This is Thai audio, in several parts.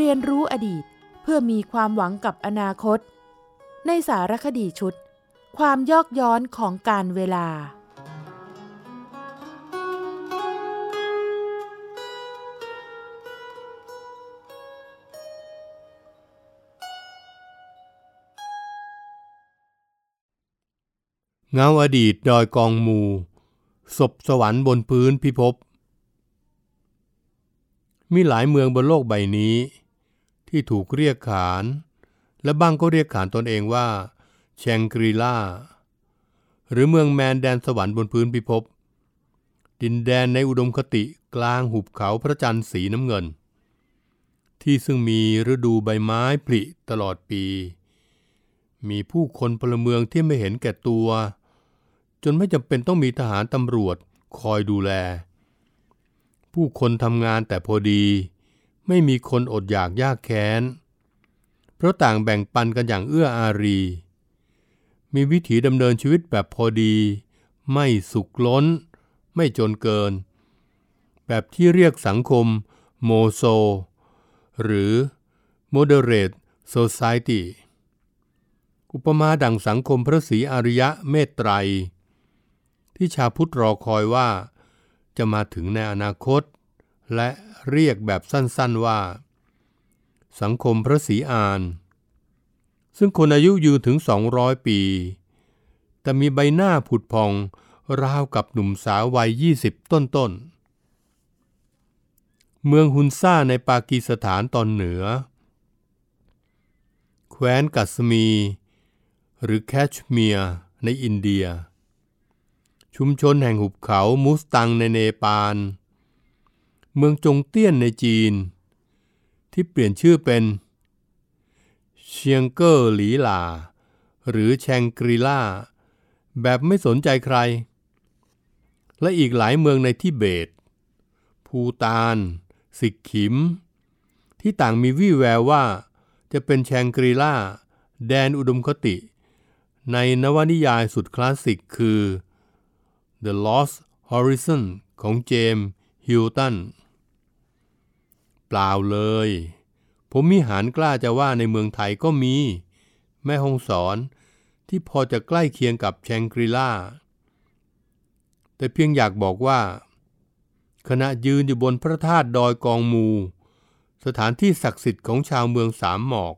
เรียนรู้อดีตเพื่อมีความหวังกับอนาคต ในสารคดีชุด ความยอกย้อนของการเวลา เงาอดีตดอยกองมูศพสวรรค์บนพื้นพิภพมีหลายเมืองบนโลกใบนี้ ที่ถูกเรียกขาน และบางก็เรียกขานตนเองว่าแชงกรีลาหรือเมืองแมนแดนสวรรค์บนพื้นพิภพดินแดนในอุดมคติกลางหุบเขาพระจันทร์สีน้ำเงิน ที่ซึ่งมีฤดูใบไม้ผลิตลอดปี มีผู้คนพลเมืองที่ไม่เห็นแก่ตัว จนไม่จำเป็นต้องมีทหารตำรวจคอยดูแล ผู้คนทำงานแต่พอดี ไม่มีคนอดอยากยากแค้น เพราะต่างแบ่งปันกันอย่างเอื้ออารี มีวิถีดำเนินชีวิตแบบพอดี ไม่สุขล้น ไม่จนเกิน แบบที่เรียกสังคมโมโซ หรือ Moderate Society อุปมาดังสังคมพระศรีอริยะเมตไตร ที่ชาวพุทธรอคอยว่าจะมาถึงในอนาคต และเรียกแบบสั้นๆว่า สังคมพระศรีอาน ซึ่งคนอายุยืนถึง 200 ปี แต่มีใบหน้าผุดพองราวกับหนุ่มสาววัย 20 ต้นๆ เมืองฮุนซ่าในปากีสถานตอนเหนือ แคว้นกัสมี หรือแคชเมียร์ในอินเดีย ชุมชนแห่งหุบเขามูสตังในเนปาล เมืองจงเตี้ยนในจีน ที่เปลี่ยนชื่อเป็นเชียงเกอร์หลีหลา หรือแชงกรีล่า แบบไม่สนใจใคร และอีกหลายเมืองในทิเบต ภูตาน สิกขิม ที่ต่างมีวี่แววว่าจะเป็นแชงกรีล่า แดนอุดมคติ ในนวนิยายสุดคลาสสิกคือ The Lost Horizon ของเจมส์ฮิลตัน เปล่าเลย ผมมิหาญกล้าจะว่าในเมืองไทยก็มี แม่ฮ่องสอนที่พอจะใกล้เคียงกับแชงกรีล่า แต่เพียงอยากบอกว่า ขณะยืนอยู่บนพระธาตุดอยกองมู สถานที่ศักดิ์สิทธิ์ของชาวเมืองสามหมอก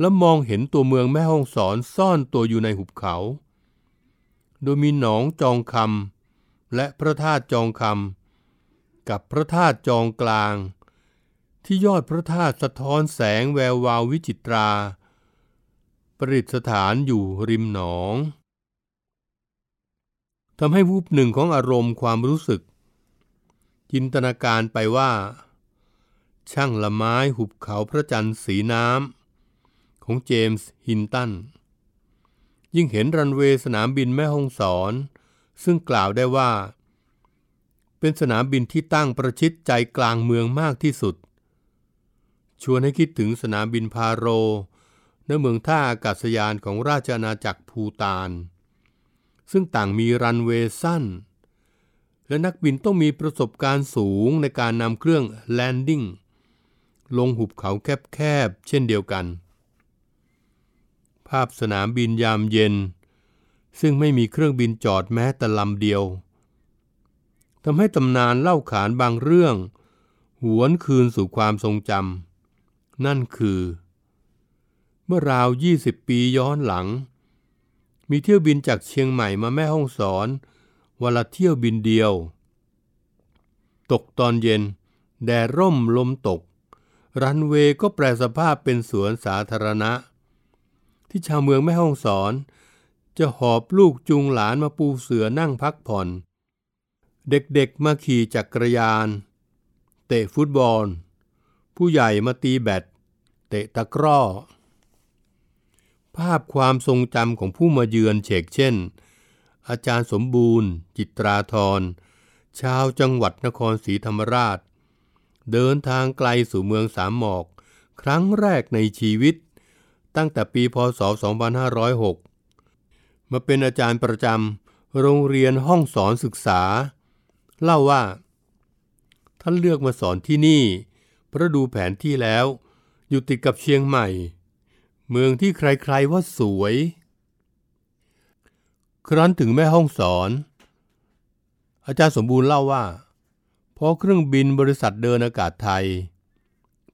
แล้วมองเห็นตัวเมืองแม่ฮ่องสอนซ่อนตัวอยู่ในหุบเขา โดยมีหนองจองคำและพระธาตุจองคำ กับพระธาตุจองกลาง ที่ยอดพระธาตุสะท้อนแสงแวววาววิจิตรา ประดิษฐานอยู่ริมหนองทำให้วูบหนึ่งของอารมณ์ความรู้สึก จินตนาการไปว่า ช่างละไม้หุบเขาพระจันทร์สีน้ำของเจมส์ฮินตัน ยิ่งเห็นรันเวย์สนามบินแม่ฮ่องสอน ซึ่งกล่าวได้ว่า เป็นสนามบินที่ตั้งประชิดใจกลางเมืองมากที่สุด ชวนให้คิดถึงสนามบินพาโรในเมืองท่าอากาศยานของราชอาณาจักรภูตาน ซึ่งต่างมีรันเวย์สั้น และนักบินต้องมีประสบการณ์สูงในการนำเครื่อง landing ลงหุบเขาแคบๆ เช่นเดียวกัน ภาพสนามบินยามเย็น ซึ่งไม่มีเครื่องบินจอดแม้แต่ลำเดียว ทำให้ตำนานเล่าขานบางเรื่อง หวนคืนสู่ความทรงจำนั่นคือ เมื่อราว 20 ปีย้อนหลัง มีเที่ยวบินจากเชียงใหม่มาแม่ห้องสอนวันละเที่ยวบินเดียว ตกตอนเย็น แดดร่มลมตก รันเวย์ก็แปลสภาพเป็นสวนสาธารณะ ที่ชาวเมืองแม่ห้องสอน จะหอบลูกจูงหลานมาปูเสือนั่งพักผ่อน เด็กๆมาขี่จักรยาน เตะฟุตบอล ผู้ใหญ่มาตีแบดเตะตะกร้อ ภาพความทรงจำของผู้มาเยือนเชกเช่น อาจารย์สมบูรณ์ จิตราธรชาวจังหวัดนครศรีธรรมราช เดินทางไกลสู่เมืองสามหมอก ครั้งแรกในชีวิต ตั้งแต่ปีพศ 2506 มาเป็นอาจารย์ประจำโรงเรียนห้องสอนศึกษา เล่าว่า ท่านเลือกมาสอนที่นี่ เพราะดูแผนที่แล้ว อยู่ติดกับเชียงใหม่ เมืองที่ใครๆว่าสวย ครั้นถึงแม่ห้องสอน อาจารย์สมบูรณ์เล่าว่าพอเครื่องบินบริษัทเดินอากาศไทย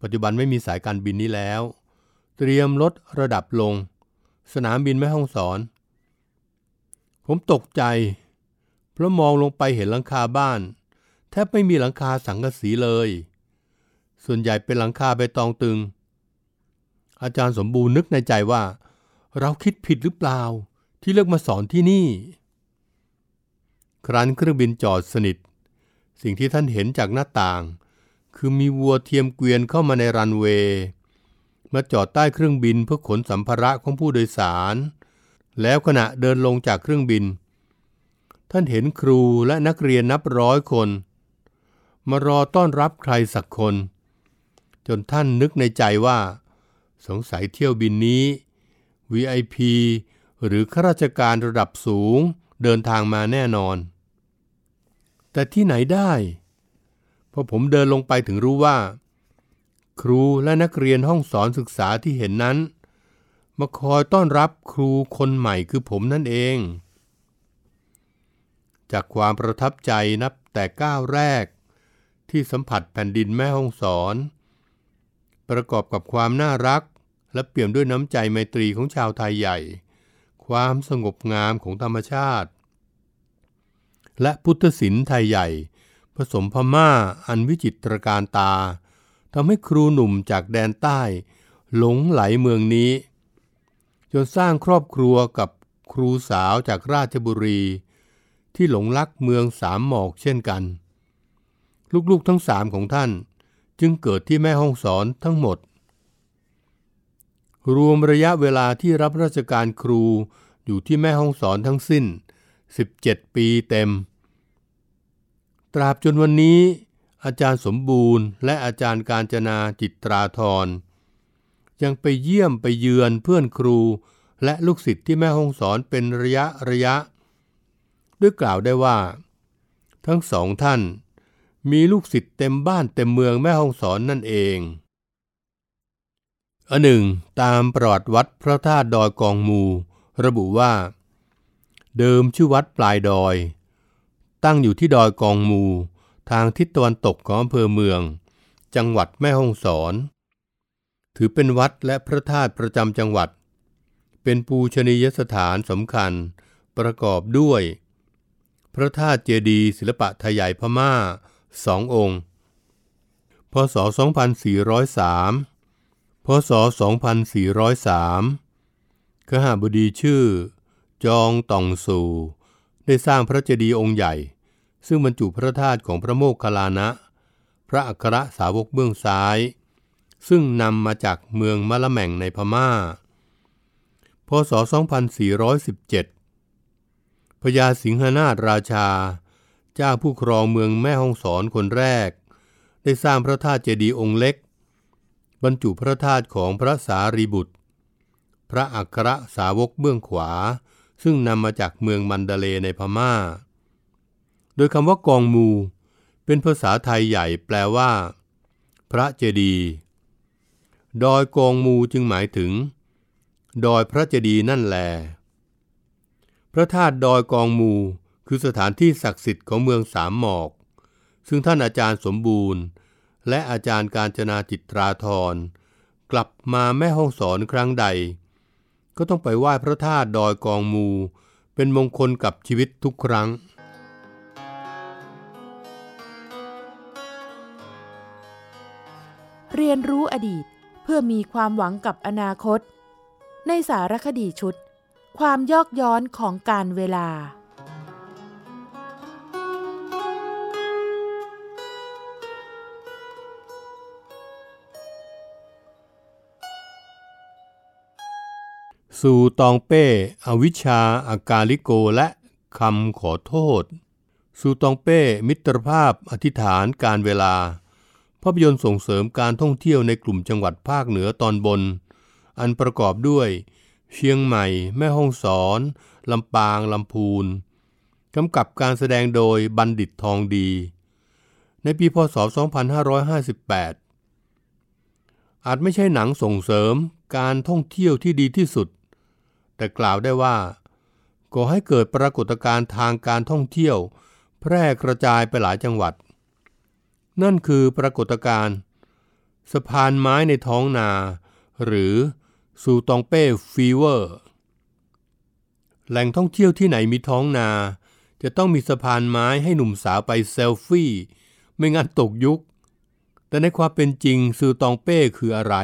ปัจจุบันไม่มีสายการบินนี้แล้ว เตรียมลดระดับลง สนามบินแม่ห้องสอน ผมตกใจ เพราะมองลงไปเห็นหลังคาบ้าน แทบไม่มีหลังคาสังกะสีเลย ส่วนใหญ่เป็นหลังคาใบตองตึง อาจารย์สมบูรณ์นึกในใจว่า เราคิดผิดหรือเปล่า ที่เลือกมาสอนที่นี่ ครั้นเครื่องบินจอดสนิท สิ่งที่ท่านเห็นจากหน้าต่าง คือมีวัวเทียมเกวียนเข้ามาในรันเวย์มาจอดใต้เครื่องบินเพื่อขนสัมภาระของผู้โดยสาร แล้วขณะเดินลงจากเครื่องบิน ท่านเห็นครูและนักเรียนนับร้อยคน มารอต้อนรับใครสักคน จนท่านนึกในใจว่า สงสัยเที่ยวบินนี้ VIP หรือข้าราชการระดับสูงเดินทางมาแน่นอน แต่ที่ไหนได้พอผมเดินลงไปถึงรู้ว่า ครูและนักเรียนห้องสอนศึกษาที่เห็นนั้น มาคอยต้อนรับครูคนใหม่คือผมนั่นเอง จากความประทับใจนับแต่ก้าวแรก ที่สัมผัสแผ่นดินแม่ห้องสอน ประกอบกับความน่ารัก และเปี่ยมด้วยน้ำใจไมตรีของชาวไทยใหญ่ ความสงบงามของธรรมชาติ และพุทธศิลป์ไทยใหญ่ ผสมพม่าอันวิจิตรการตาทำให้ครูหนุ่มจากแดนใต้ หลงไหลเมืองนี้ จนสร้างครอบครัวกับครูสาวจากราชบุรี ที่หลงรักเมืองสามหมอกเช่นกัน ลูกๆทั้งสามของท่านจึงเกิดที่แม่ห้องสอนทั้งหมด รวมระยะเวลาที่รับราชการครูอยู่ที่แม่ห้องสอนทั้งสิ้น 17 ปีเต็ม ตราบจนวันนี้อาจารย์สมบูรณ์ และอาจารย์การจนาจิตราธรยังไปเยี่ยมไปเยือนเพื่อนครู และลูกศิษย์ที่แม่ห้องสอนเป็นระยะระยะ ด้วยกล่าวได้ว่า ทั้งสองท่านมีลูกศิษย์เต็มบ้านเต็มเมืองแม่ห้องสอนนั่นเองอันหนึ่ง ตามประวัติวัดพระธาตุดอยกองมู ระบุว่า เดิมชื่อวัดปลายดอย ตั้งอยู่ที่ดอยกองมู ทางทิศตะวันตกของอำเภอเมือง จังหวัดแม่ฮ่องสอน ถือเป็นวัดและพระธาตุประจำจังหวัด เป็นปูชนียสถานสำคัญประกอบด้วย พระธาตุเจดีย์ศิลปะไทยใหญ่พม่าสององค์ พศ 2403 พศ 2403 ขหาบดีชื่อ จองตองสู ได้สร้างพระเจดีย์องค์ใหญ่ ซึ่งบรรจุพระธาตุของพระโมคคัลลานะ พระอัครสาวกเบื้องซ้าย ซึ่งนำมาจากเมืองมะละแม่งในพม่า พศ 2417 พญาสิงหนาถราชา เจ้าผู้ครองเมืองแม่ฮ่องสอนคนแรก ได้สร้างพระธาตุเจดีย์องค์เล็ก บรรจุพระธาตุของพระสารีบุตร พระอัครสาวกเบื้องขวา ซึ่งนำมาจากเมืองมันดาเลในพม่า โดยคำว่ากองมู เป็นภาษาไทยใหญ่แปลว่า พระเจดีย์ดอยกองมูจึงหมายถึง ดอยพระเจดีย์นั่นแหละ พระธาตุดอยกองมู คือสถานที่ศักดิ์สิทธิ์ของเมืองสามหมอก ซึ่งท่านอาจารย์สมบูรณ์ และอาจารย์การจนาจิตราธรกลับมาแม่ห้องสอนครั้งใด ก็ต้องไปไหว้พระธาตุดอยกองมู เป็นมงคลกับชีวิตทุกครั้งเรียนรู้อดีตเพื่อมีความหวังกับอนาคต ในสารคดีชุด ความยอกย้อนของการเวลา สู่ตองเป้ อวิชาอากาลิโกและคำขอโทษ สู่ตองเป้ มิตรภาพอธิษฐานการเวลา ภาพยนตร์ส่งเสริมการท่องเที่ยวในกลุ่มจังหวัดภาคเหนือตอนบน อันประกอบด้วย เชียงใหม่ แม่ฮ่องสอน ลำปางลำพูนกำกับการแสดงโดยบัณฑิตทองดี ในปีพศ 2558 อาจไม่ใช่หนังส่งเสริมการท่องเที่ยวที่ดีที่สุด แต่กล่าวได้ว่าก่อให้เกิดปรากฏการณ์ทางการท่องเที่ยว แพร่กระจายไปหลายจังหวัด นั่นคือปรากฏการณ์สะพานไม้ในท้องนา หรือ ซูตองเป้ฟีเวอร์ แหล่งท่องเที่ยวที่ไหนมีท้องนา จะต้องมีสะพานไม้ให้หนุ่มสาวไปเซลฟี่ ไม่งั้นตกยุค แต่ในความเป็นจริงซูตองเป้คืออะไร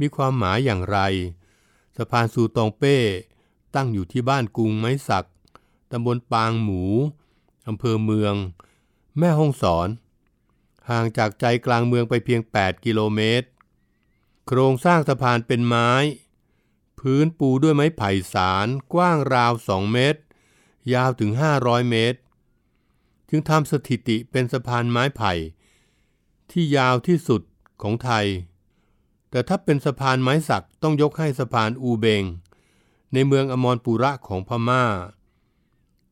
มีความหมายอย่างไร สะพานซูตองเป้ ตั้งอยู่ที่บ้านกรุงไม้สักตำบลปางหมูอำเภอเมือง แม่ฮ่องสอน ห่างจากใจกลางเมืองไปเพียง 8 กิโลเมตร โครงสร้างสะพานเป็นไม้ พื้นปูด้วยไม้ไผ่สารกว้างราว 2 เมตร ยาวถึง 500 เมตร จึงทำสถิติเป็นสะพานไม้ไผ่ ที่ยาวที่สุดของไทย แต่ถ้าเป็นสะพานไม้สักต้องยกให้สะพานอูเบง ในเมืองอมรปุระของพมา่า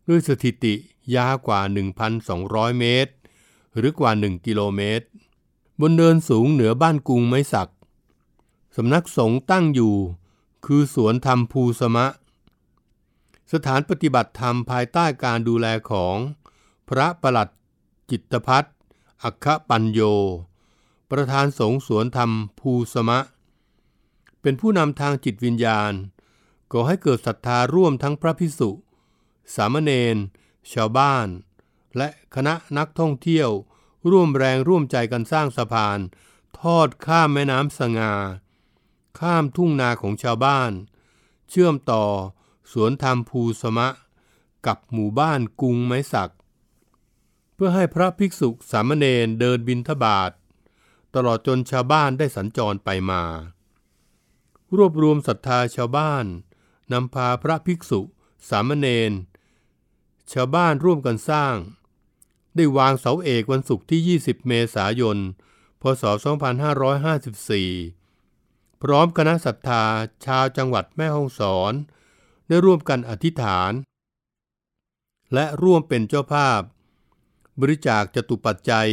ด้วยสถิติยาวกว่า 1,200 เมตร หรือกว่า 1 กิโลเมตร บนเดินสูงเหนือบ้านกรุงไม้สัก สำนักสงฆ์ตั้งอยู่ คือสวนธรรมภูสมะ สถานปฏิบัติธรรมภายใต้การดูแลของ พระประหลัดจิตพัฒอัคคปัญโย ประธานสงฆ์สวนธรรมภูสมะ เป็นผู้นำทางจิตวิญญาณก่อให้เกิดศรัทธาร่วมทั้งพระพิสุ สามเณร ชาวบ้าน และคณะนักท่องเที่ยว ร่วมแรงร่วมใจกันสร้างสะพาน ทอดข้ามแม่น้ำสงา ข้ามทุ่งนาของชาวบ้าน เชื่อมต่อสวนธรรมภูสมะ กับหมู่บ้านกุงไม้สัก เพื่อให้พระภิกษุสามเณรเดินบินทบาท ตลอดจนชาวบ้านได้สัญจรไปมา รวบรวมศรัทธาชาวบ้านนำพาพระภิกษุสามเณรชาวบ้านร่วมกันสร้าง ได้วางเสาเอกวันศุกร์ที่ 20 เมษายน พศ 2554 พร้อมคณะศรัทธาชาวจังหวัดแม่ฮ่องสอน ได้ร่วมกันอธิษฐาน และร่วมเป็นเจ้าภาพ บริจาคจตุปัจจัย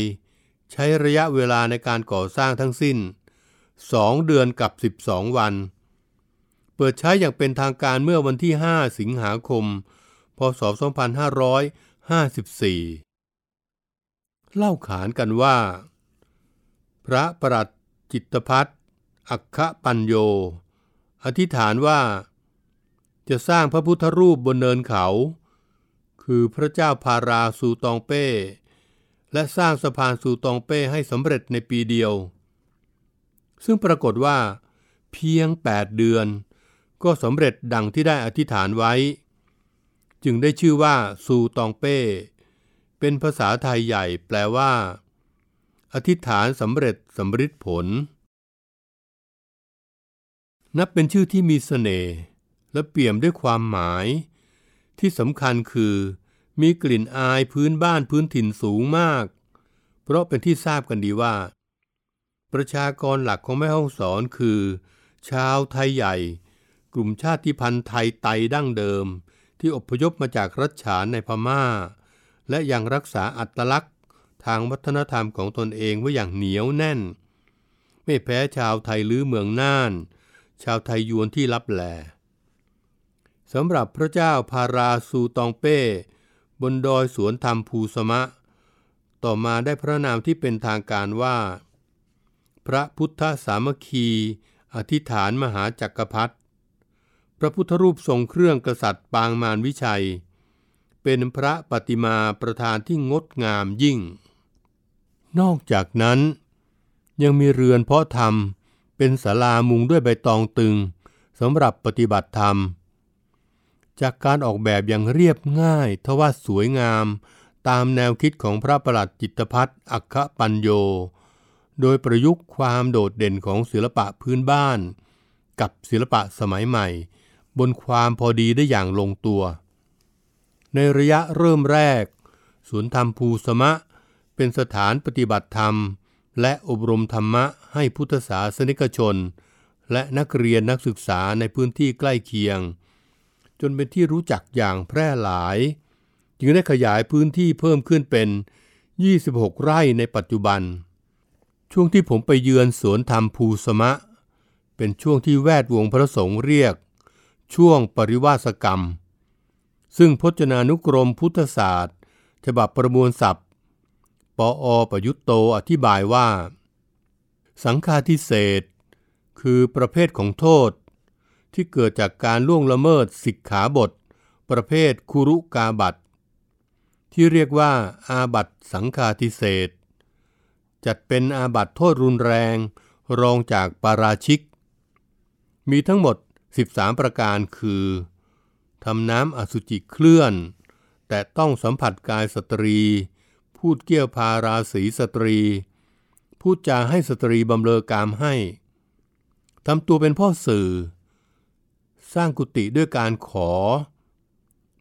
ใช้ระยะเวลาในการก่อสร้างทั้งสิ้น 2 เดือนกับ 12 วัน เปิดใช้อย่างเป็นทางการเมื่อวันที่ 5 สิงหาคม พศ 2554 เล่าขานกันว่า พระประหลัดจิตพัฒน อัคคปัญโย อธิษฐานว่า จะสร้างพระพุทธรูปบนเนินเขา คือพระเจ้าพาราสูตองเป้ และสร้างสะพานสูตองเป้ให้สำเร็จในปีเดียว ซึ่งปรากฏว่า เพียง 8 เดือน ก็สำเร็จดังที่ได้อธิษฐานไว้ จึงได้ชื่อว่าซูตองเป้ เป็นภาษาไทยใหญ่แปลว่า อธิษฐานสำเร็จสำฤทธิผล นับเป็นชื่อที่มีสเสน่ห์และเปี่ยมด้วยความหมาย ที่สำคัญคือ มีกลิ่นอายพื้นบ้านพื้นถิ่นสูงมาก เพราะเป็นที่ทราบกันดีว่า ประชากรหลักของแม่ห้องสอนคือ ชาวไทยใหญ่ กลุ่มชาติพันธุ์ไทยไตดั้งเดิม ที่อพยพมาจากรัชฉานในพมา่า และยังรักษาอัตลักษณ์ ทางวัฒนธรรมของตนเองไว้อย่างเหนียวแน่น ไม่แพ้ชาวไทยลื้อเมืองน่าน ชาวไทยยวนที่รับแลสำหรับพระเจ้าพาราซูตองเป้ บนดอยสวนธรรมภูสมะ ต่อมาได้พระนามที่เป็นทางการว่า พระพุทธสามัคคี อธิษฐานมหาจักรพรรดิพระพุทธรูปทรงเครื่องกษัตริย์ปางมารวิชัย เป็นพระปฏิมาประธานที่งดงามยิ่ง นอกจากนั้น ยังมีเรือนเพาะธรรม เป็นศาลามุงด้วยใบตองตึงสำหรับปฏิบัติธรรม จากการออกแบบอย่างเรียบง่ายทว่าสวยงาม ตามแนวคิดของพระประหลัดจิตพัฒน์อัคคปัญโย โดยประยุกต์ความโดดเด่นของศิลปะพื้นบ้าน กับศิลปะสมัยใหม่ บนความพอดีได้อย่างลงตัว ในระยะเริ่มแรก ศูนย์ธรรมภูสมะ เป็นสถานปฏิบัติธรรม และอบรมธรรมะให้พุทธศาสนิกชน และนักเรียนนักศึกษาในพื้นที่ใกล้เคียง จนเป็นที่รู้จักอย่างแพร่หลาย จึงได้ขยายพื้นที่เพิ่มขึ้นเป็น 26 ไร่ในปัจจุบัน ช่วงที่ผมไปเยือนสวนธรรมภูสมะ เป็นช่วงที่แวดวงพระสงฆ์เรียก ช่วงปริวาสกรรม ซึ่งพจนานุกรมพุทธศาสตร์ ฉบับประมวลศัพท์ ปออประยุตโตอธิบายว่า สังฆาทิเศษคือประเภทของโทษ ที่เกิดจากการล่วงละเมิดสิกขาบท ประเภทคุรุกาบัตที่เรียกว่าอาบัตสังฆาทิเศษจัดเป็นอาบัตโทษรุนแรง รองจากปาราชิก มีทั้งหมด 13 ประการคือทำน้ำอสุจิเคลื่อน แต่ต้องสัมผัสกายสตรี พูดเกี่ยวพาราศีสตรี พูดจาให้สตรีบำเลอกามให้ทำตัวเป็นพ่อสื่อ สร้างกุฏิด้วยการขอ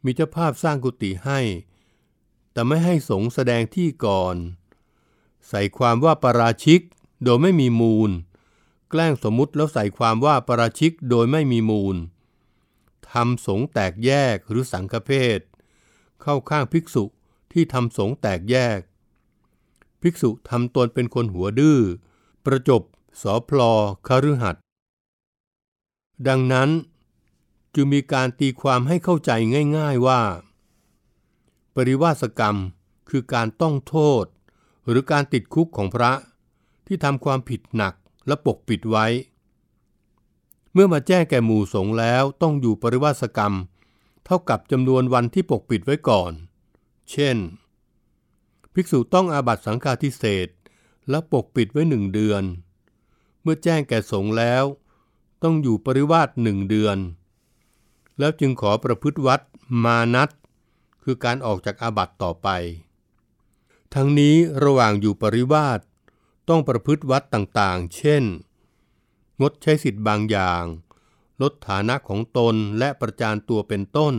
มีเจ้าภาพสร้างกุฏิให้ แต่ไม่ให้สงแสดงที่ก่อน ใส่ความว่าปราชิกโดยไม่มีมูล แกล้งสมมุติแล้วใส่ความว่าปราชิกโดยไม่มีมูลทำสงแตกแยกหรือสังฆเพศ เข้าข้างภิกษุ ที่ทำสงแตกแยก ภิกษุทำตนเป็นคนหัวดื้อ ประจบสอพลอคฤหัสดังนั้นจึงมีการตีความให้เข้าใจง่าย ๆว่า ปริวาสกรรมคือการต้องโทษ หรือการติดคุกของพระที่ทำความผิดหนักและปกปิดไว้ เมื่อมาแจ้งแก่หมู่สงแล้วต้องอยู่ปริวาสกรรม เท่ากับจำนวนวันที่ปกปิดไว้ก่อน เช่น ภิกษุต้องอาบัตสังฆาทิเศษและปกปิดไว้หนึ่งเดือน เมื่อแจ้งแก่สงฆ์แล้ว ต้องอยู่ปริวาสหนึ่งเดือน แล้วจึงขอประพฤติวัดมานัดคือการออกจากอาบัตต่อไป ทั้งนี้ระหว่างอยู่ปริวาสต้องประพฤติวัดต่างๆ เช่น งดใช้สิทธิ์บางอย่าง ลดฐานะของตนและประจานตัวเป็นต้น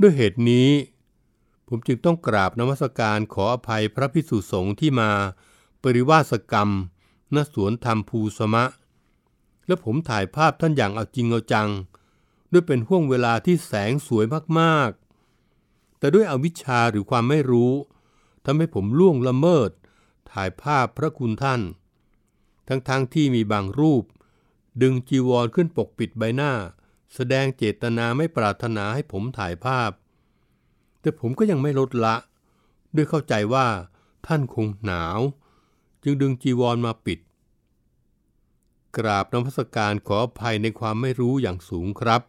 ด้วยเหตุนี้ ผมจึงต้องกราบนมัสการขออภัยพระพิสุสงฆ์ที่มา ปริวาสกรรมณสวนธรรมภูสมะ และผมถ่ายภาพท่านอย่างเอาจริงเอาจัง ด้วยเป็นห่วงเวลาที่แสงสวยมากๆ แต่ด้วยอวิชชาหรือความไม่รู้ทำให้ผมล่วงละเมิด ถ่ายภาพพระคุณท่าน ทั้งๆทที่มีบางรูป ดึงจีวรขึ้นปกปิดใบหน้า แสดงเจตนาไม่ปรารถนาให้ผมถ่ายภาพ แต่ผมก็ยังไม่ลดละ ด้วยเข้าใจว่าท่านคงหนาว จึงดึงจีวรมาปิด กราบนมัสการขออภัยในความไม่รู้อย่างสูงครับ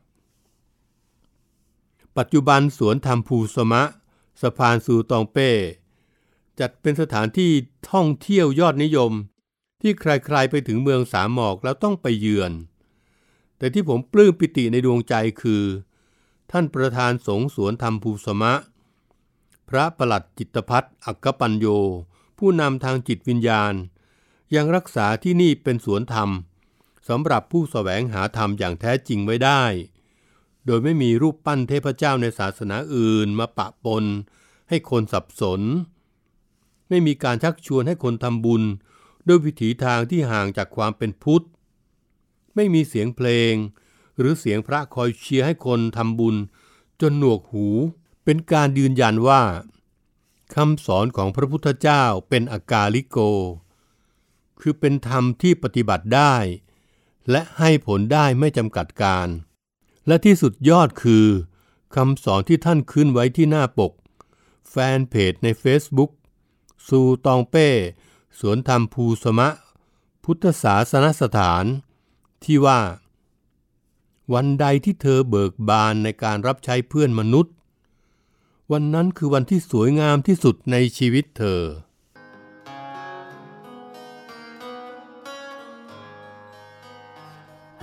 ปัจจุบันสวนธรรมภูสมะ สะพานสู่ตองเป้ จัดเป็นสถานที่ท่องเที่ยวยอดนิยม ที่ใครๆไปถึงเมืองสามหมอกแล้วต้องไปเยือน แต่ที่ผมปลื้มปิติในดวงใจคือ ท่านประธานสงฆ์สวนธรรมภูสมะ พระประหลัดจิตพัฒน์อักปัญโย ผู้นำทางจิตวิญญาณ ยังรักษาที่นี่เป็นสวนธรรมสำหรับผู้สแสวงหาธรรมอย่างแท้จริงไว้ได้ โดยไม่มีรูปปั้นเทพเจ้าในศาสนาอื่นมาปะปน ให้คนสับสน ไม่มีการชักชวนให้คนทำบุญ ด้วยวิถีทางที่ห่างจากความเป็นพุทธ ไม่มีเสียงเพลง หรือเสียงพระคอยเชียร์ให้คนทำบุญ จนหนวกหู เป็นการยืนยันว่าคำสอนของพระพุทธเจ้าเป็นอากาลิโก คือเป็นธรรมที่ปฏิบัติได้ และให้ผลได้ไม่จำกัดการ และที่สุดยอดคือคำสอนที่ท่านขึ้นไว้ที่หน้าปก แฟนเพจใน Facebook สูตองเป้ สวนธรรมภูสมะ พุทธศาสนสถาน ที่ว่า วันใดที่เธอเบิกบานในการรับใช้เพื่อนมนุษย์ วันนั้นคือวันที่สวยงามที่สุดในชีวิตเธอ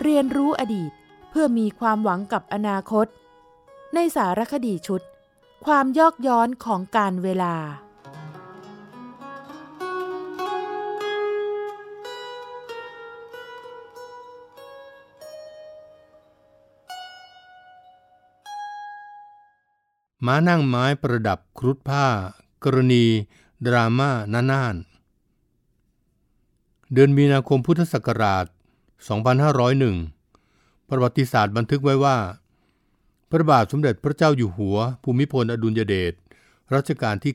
เรียนรู้อดีตเพื่อมีความหวังกับอนาคต ในสารคดีชุด ความยอกย้อนของการเวลา ม้านั่งไม้ประดับครุฑผ้า กรณี ดราม่านานาน เดือนมีนาคมพุทธศักราช 2501 ประวัติศาสตร์บันทึกไว้ว่า พระบาทสมเด็จพระเจ้าอยู่หัว ภูมิพลอดุลยเดชรัชกาลที่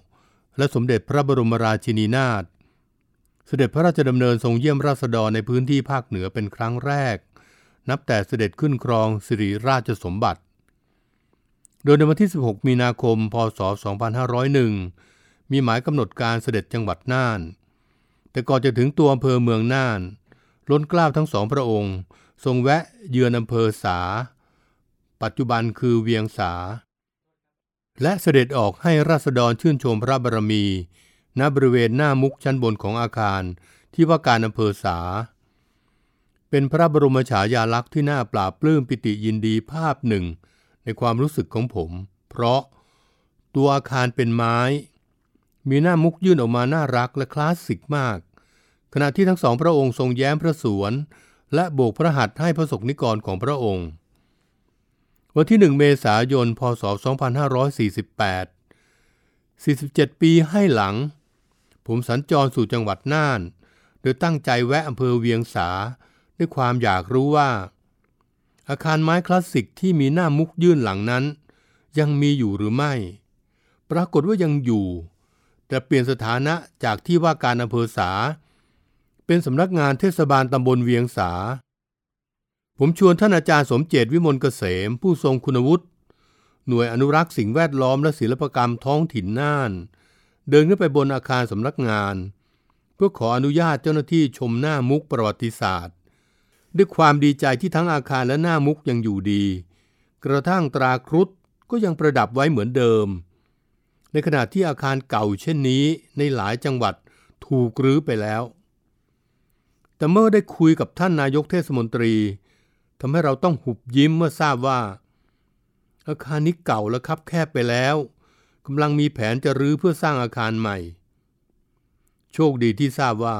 9 และสมเด็จพระบรมราชินีนาถเสด็จพระราชดำเนินทรงเยี่ยมราษฎรในพื้นที่ภาคเหนือเป็นครั้งแรก นับแต่เสด็จขึ้นครองสิริราชสมบัติ โดยในวันที่ 16 มีนาคม พศ 2501 มีหมายกำหนดการเสด็จจังหวัดน่าน แต่ก่อนจะถึงตัวอำเภอเมืองน่าน ล้นเกล้าทั้งสองพระองค์ ทรงแวะเยือนอำเภอสา ปัจจุบันคือเวียงสา และเสด็จออกให้ราษฎรชื่นชมพระบารมี ณ บริเวณหน้ามุกชั้นบนของอาคารที่ว่าการอำเภอสา เป็นพระบรมฉายาลักษณ์ที่น่าปราบปลื้มปิติยินดีภาพหนึ่ง ในความรู้สึกของผม เพราะตัวอาคารเป็นไม้ มีหน้ามุกยื่นออกมาน่ารักและคลาสสิกมาก ขณะที่ทั้งสองพระองค์ทรงแย้มพระสวน และโบกพระหัตถ์ให้พระสกนิกรของพระองค์ วันที่ 1 เมษายน พศ 2548 47 ปีให้หลัง ผมสัญจรสู่จังหวัดน่าน โดยตั้งใจแวะอำเภอเวียงสา ด้วยความอยากรู้ว่า อาคารไม้คลาสสิกที่มีหน้ามุกยื่นหลังนั้น ยังมีอยู่หรือไม่ ปรากฏว่ายังอยู่ แต่เปลี่ยนสถานะจากที่ว่าการอำเภอสา เป็นสำนักงานเทศบาลตำบลเวียงสา ผมชวนท่านอาจารย์สมเจตวิมลเกษม ผู้ทรงคุณวุฒิหน่วยอนุรักษ์สิ่งแวดล้อมและศิลปกรรมท้องถิ่นน่าน เดินขึ้นไปบนอาคารสำนักงาน เพื่อขออนุญาตเจ้าหน้าที่ชมหน้ามุกประวัติศาสตร์ ด้วยความดีใจที่ทั้งอาคารและหน้ามุกยังอยู่ดี กระทั่งตราครุฑก็ยังประดับไว้เหมือนเดิม ในขณะที่อาคารเก่าเช่นนี้ในหลายจังหวัดถูกรื้อไปแล้ว แต่เมื่อได้คุยกับท่านนายกเทศมนตรีทำให้เราต้องหุบยิ้มเมื่อทราบว่า อาคารนี้เก่าและคับแคบไปแล้วกำลังมีแผนจะรื้อเพื่อสร้างอาคารใหม่ โชคดีที่ทราบว่า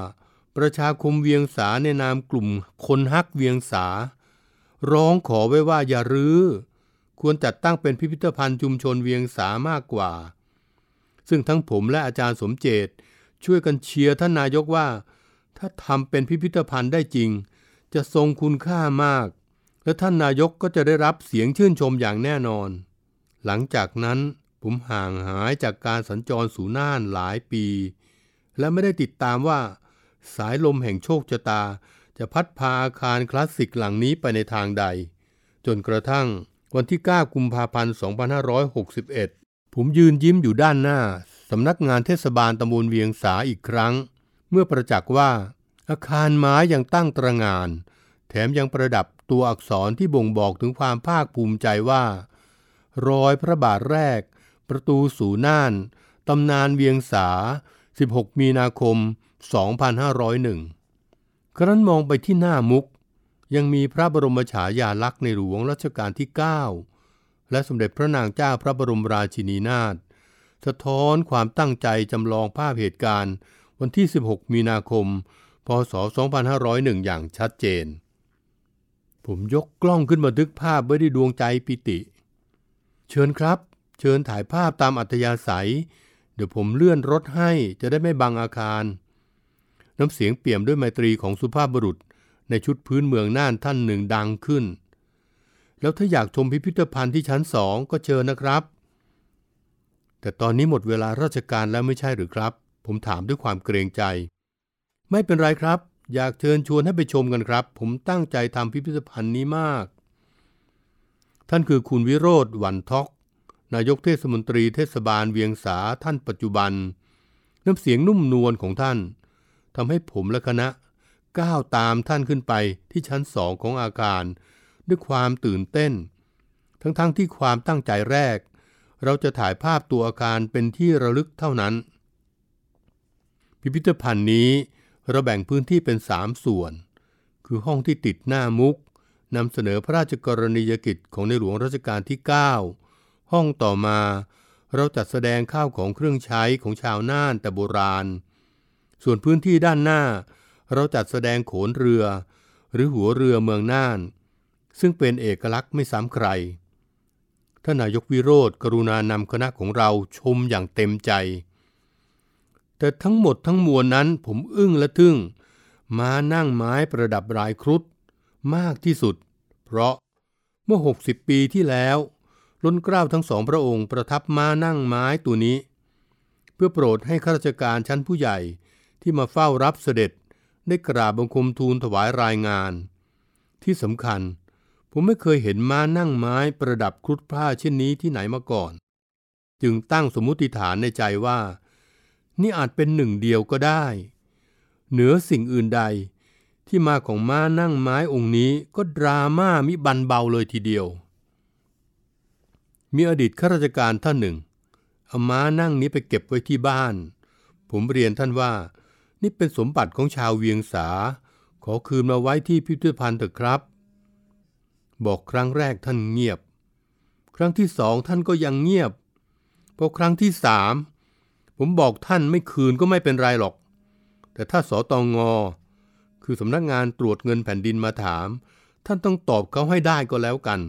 ประชาคมเวียงสาในนามกลุ่มคนฮักเวียงสา ร้องขอไว้ว่าอย่ารื้อ ควรจัดตั้งเป็นพิพิธภัณฑ์ชุมชนเวียงสามากกว่า ซึ่งทั้งผมและอาจารย์สมเจต ช่วยกันเชียร์ท่านนายกว่า ถ้าทำเป็นพิพิธภัณฑ์ได้จริง จะทรงคุณค่ามาก และท่านนายกก็จะได้รับเสียงชื่นชมอย่างแน่นอน หลังจากนั้นผมห่างหายจากการสัญจรสู่น่านหลายปี และไม่ได้ติดตามว่า สายลมแห่งโชคชะตา จะพัดพาอาคารคลาสสิกหลังนี้ไปในทางใด จนกระทั่งวันที่ 9 กุมภาพันธ์ 2561 ผมยืนยิ้มอยู่ด้านหน้าสำนักงานเทศบาลตำบลเวียงสาอีกครั้ง เมื่อประจักษ์ว่า อาคารไม้ยังตั้งตระงาน แถมยังประดับตัวอักษรที่บ่งบอกถึงความภาคภูมิใจว่า รอยพระบาทแรก ประตูสู่น่านตำนานเวียงสา 16 มีนาคม 2501 ครั้นมองไปที่หน้ามุก ยังมีพระบรมฉายาลักษณ์ในหลวงรัชกาลที่ 9 และสมเด็จพระนางเจ้าพระบรมราชินีนาถสะท้อนความตั้งใจจำลองภาพเหตุการณ์ วันที่ 16 มีนาคม พศ 2501 อย่างชัดเจน ผมยกกล้องขึ้นมาทึกภาพไว้ด้วยดวงใจปิติ เชิญครับ เชิญถ่ายภาพตามอัธยาศัย เดี๋ยวผมเลื่อนรถให้จะได้ไม่บังอาคาร น้ำเสียงเปี่ยมด้วยไมตรีของสุภาพบุรุษ ในชุดพื้นเมืองน่านท่านหนึ่งดังขึ้น แล้วถ้าอยากชมพิพิธภัณฑ์ที่ชั้นสองก็เชิญนะครับ แต่ตอนนี้หมดเวลาราชการแล้วไม่ใช่หรือครับ ผมถามด้วยความเกรงใจ ไม่เป็นไรครับ อยากเชิญชวนให้ไปชมกันครับ ผมตั้งใจทำพิพิธภัณฑ์นี้มาก ท่านคือคุณวิโรธหวันทอกนายกเทศมนตรีเทศบาลเวียงสาท่านปัจจุบัน น้ำเสียงนุ่มนวลของท่าน ทำให้ผมและคณะก้าวตามท่านขึ้นไปที่ชั้นสองของอาคาร ด้วยความตื่นเต้น ทั้งๆทที่ความตั้งใจแรก เราจะถ่ายภาพตัวอาคารเป็นที่ระลึกเท่านั้น พิพิธภัณฑ์นี้เราแบ่งพื้นที่เป็นสามส่วน คือห้องที่ติดหน้ามุกนำเสนอพระราชกรณียกิจของในหลวงรัชกาลที่ 9 ห้องต่อมา เราจัดแสดงข้าวของเครื่องใช้ของชาวน่านแต่โบราณ ส่วนพื้นที่ด้านหน้า เราจัดแสดงโขนเรือ หรือหัวเรือเมืองน่าน ซึ่งเป็นเอกลักษณ์ไม่ซ้ำใครท่านนายกวิโรธกรุณานำคณะของเราชมอย่างเต็มใจ แต่ทั้งหมดทั้งมวลนั้นผมอึ้งและทึ่ง มานั่งไม้ประดับรายครุฑมากที่สุด เพราะเมื่อ 60 ปีที่แล้วล้นเกล้าทั้งสองพระองค์ประทับม้านั่งไม้ตัวนี้ เพื่อโปรดให้ข้าราชการชั้นผู้ใหญ่ ที่มาเฝ้ารับเสด็จได้กราบบังคมทูลถวายรายงาน ที่สำคัญ ผมไม่เคยเห็นม้านั่งไม้ประดับครุฑผ้าเช่นนี้ที่ไหนมาก่อน จึงตั้งสมมุติฐานในใจว่า นี่อาจเป็นหนึ่งเดียวก็ได้ เหนือสิ่งอื่นใด ที่มาของม้านั่งไม้องค์นี้ก็ดราม่ามิบันเบาเลยทีเดียว มีอดีตข้าราชการท่านหนึ่งเอาม้านั่งนี้ไปเก็บไว้ที่บ้าน ผมเรียนท่านว่า นี่เป็นสมบัติของชาวเวียงสา ขอคืนมาไว้ที่พิพิธภัณฑ์เถอะครับ บอกครั้งแรกท่านเงียบ ครั้งที่สองท่านก็ยังเงียบ พอครั้งที่สามผมบอกท่านไม่คืนก็ไม่เป็นไรหรอก แต่ถ้าสอตองอ คือสำนักงานตรวจเงินแผ่นดินมาถาม ท่านต้องตอบเขาให้ได้ก็แล้วกัน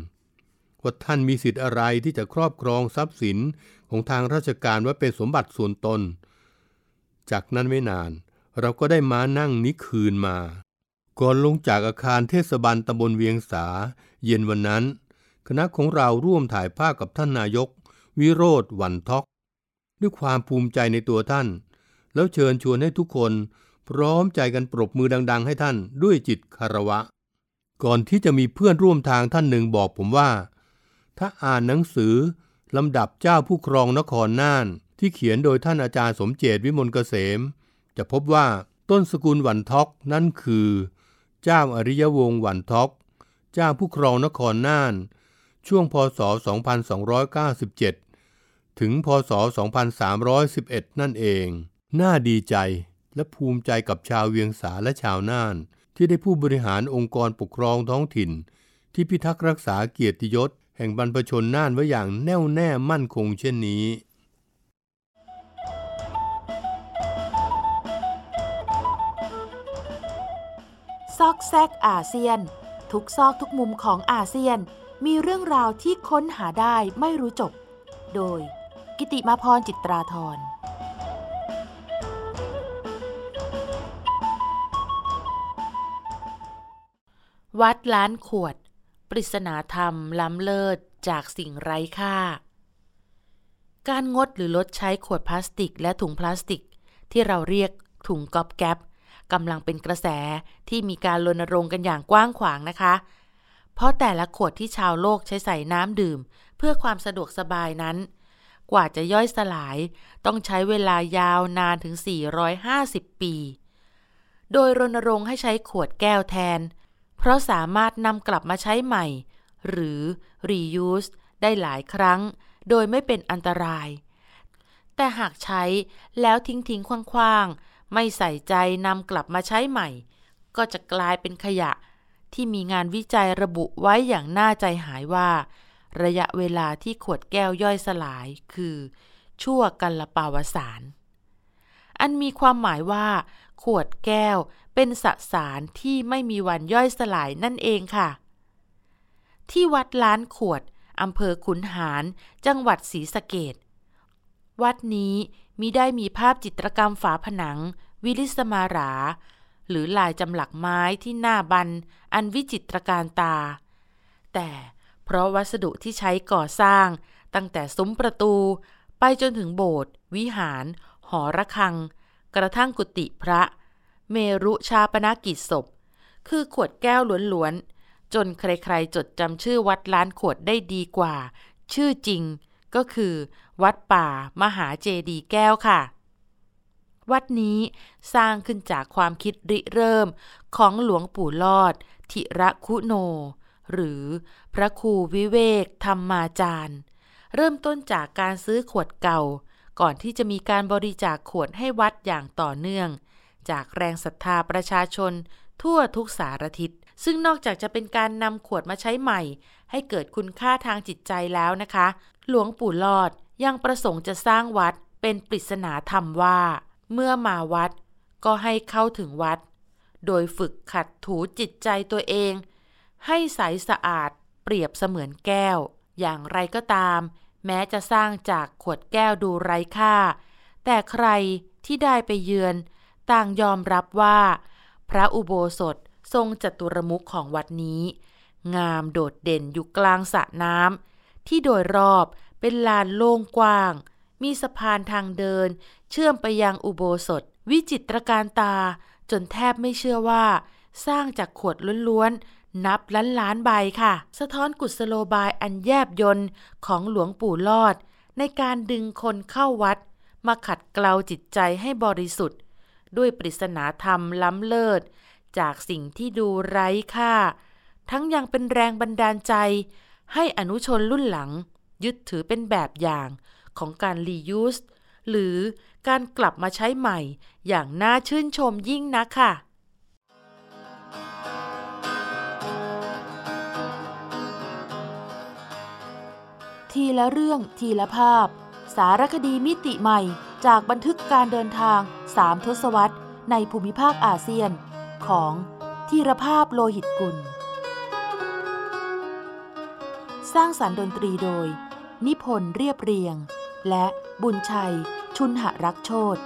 ว่าท่านมีสิทธิ์อะไรที่จะครอบครองทรัพย์สินของทางราชการว่าเป็นสมบัติส่วนตน จากนั้นไม่นาน เราก็ได้ม้านั่งนี้คืนมา ก่อนลงจากอาคารเทศบาลตำบลเวียงสา เย็นวันนั้น คณะของเราร่วมถ่ายภาพกับท่านนายก วิโรธวันทอก ด้วยความภูมิใจในตัวท่าน แล้วเชิญชวนให้ทุกคน พร้อมใจกันปรบมือดัง ๆ ให้ท่านด้วยจิตคารวะ ก่อนที่จะมีเพื่อนร่วมทางท่านหนึ่งบอกผมว่า ถ้าอ่านหนังสือลำดับเจ้าผู้ครองนครน่านที่เขียนโดยท่านอาจารย์สมเจตวิมลเกษม จะพบว่าต้นสกุลวันทอกนั่นคือ เจ้าอริยวงศ์วันทอกเจ้าผู้ครองนครน่าน ช่วงพศ 2297 ถึงพศ 2311 นั่นเอง น่าดีใจและภูมิใจกับชาวเวียงสาและชาวน่าน ที่ได้ผู้บริหารองค์กรปกครองท้องถิ่น ที่พิทักษ์รักษาเกียรติยศแห่งบรรพชนน่านไว้อย่างแน่วแน่มั่นคงเช่นนี้ ซอกแซกอาเซียน ทุกซอกทุกมุมของอาเซียน มีเรื่องราวที่ค้นหาได้ไม่รู้จบ โดย กิติมาพรจิตราธรวัดล้านขวด ปริศนาธรรมล้ำเลิศจากสิ่งไร้ค่า การงดหรือลดใช้ขวดพลาสติกและถุงพลาสติก ที่เราเรียกถุงก๊อบแก๊บ กำลังเป็นกระแสที่มีการรณรงค์กันอย่างกว้างขวางนะคะ เพราะแต่ละขวดที่ชาวโลกใช้ใส่น้ำดื่ม เพื่อความสะดวกสบายนั้น กว่าจะย่อยสลาย ต้องใช้เวลายาวนานถึง 450 ปี โดยรณรงค์ให้ใช้ขวดแก้วแทน เพราะสามารถนำกลับมาใช้ใหม่ หรือ reuse ได้หลายครั้ง โดยไม่เป็นอันตราย แต่หากใช้แล้วทิ้งทิ้งคว้างๆ ไม่ใส่ใจนำกลับมาใช้ใหม่ ก็จะกลายเป็นขยะ ที่มีงานวิจัยระบุไว้อย่างน่าใจหายว่า ระยะเวลาที่ขวดแก้วย่อยสลาย คือ ชั่วกัลปาวสาร อันมีความหมายว่า ขวดแก้วเป็นสสารที่ไม่มีวันย่อยสลายนั่นเองค่ะ ที่วัดล้านขวดอำเภอขุนหาร จังหวัดศรีสะเกดวัดนี้ มิได้มีภาพจิตรกรรมฝาผนัง วิลิสมารา หรือลายจำหลักไม้ที่หน้าบัน อันวิจิตรการตา แต่เพราะวัสดุที่ใช้ก่อสร้าง ตั้งแต่ซุ้มประตู ไปจนถึงโบสถ์วิหาร หอระฆัง กระทั่งกุฏิพระ เมรุชาปนากิจศพ คือขวดแก้วล้วนๆ จนใครๆ จดจำชื่อวัดล้านขวดได้ดีกว่า ชื่อจริงก็คือ วัดป่ามหาเจดีแก้วค่ะ วัดนี้สร้างขึ้นจากความคิดริเริ่มของหลวงปู่ลอด ธิระคุโน หรือพระครูวิเวกธรรมาจารย์ เริ่มต้นจากการซื้อขวดเก่า ก่อนที่จะมีการบริจาคขวดให้วัดอย่างต่อเนื่อง จากแรงศรัทธาประชาชนทั่วทุกสารทิศซึ่งนอกจากจะเป็นการนำขวดมาใช้ใหม่ ให้เกิดคุณค่าทางจิตใจแล้วนะคะ หลวงปู่ลอด ยังประสงค์จะสร้างวัดเป็นปริศนาธรรมว่า เมื่อมาวัดก็ให้เข้าถึงวัด โดยฝึกขัดถูจิตใจตัวเอง ให้ใสสะอาดเปรียบเสมือนแก้ว อย่างไรก็ตาม แม้จะสร้างจากขวดแก้วดูไร้ค่า แต่ใครที่ได้ไปเยือน ต่างยอมรับว่า พระอุโบสถทรงจัตุรมุขของวัดนี้ งามโดดเด่นอยู่กลางสระน้ำที่โดยรอบ เป็นลานโล่งกว้าง มีสะพานทางเดิน เชื่อมไปยังอุโบสถ วิจิตรการตา จนแทบไม่เชื่อว่า สร้างจากขวดล้วนๆ นับล้านล้านใบค่ะ สะท้อนกุศโลบายอันแยบยนต์ของหลวงปู่ลอด ในการดึงคนเข้าวัด มาขัดเกลาจิตใจให้บริสุทธิ์ ด้วยปริศนาธรรมล้ำเลิศ จากสิ่งที่ดูไร้ค่า ทั้งยังเป็นแรงบันดาลใจ ให้อนุชนรุ่นหลัง ยึดถือเป็นแบบอย่างของการรียูสหรือการกลับมาใช้ใหม่อย่างน่าชื่นชมยิ่งนักค่ะ ทีละเรื่องทีละภาพ สารคดีมิติใหม่จากบันทึกการเดินทางสามทศวรรษ ในภูมิภาคอาเซียน ของทีรภาพโลหิตกุล สร้างสารรค์ดนตรีโดย นิพนธ์เรียบเรียง และบุญชัย ชุนหรักโชต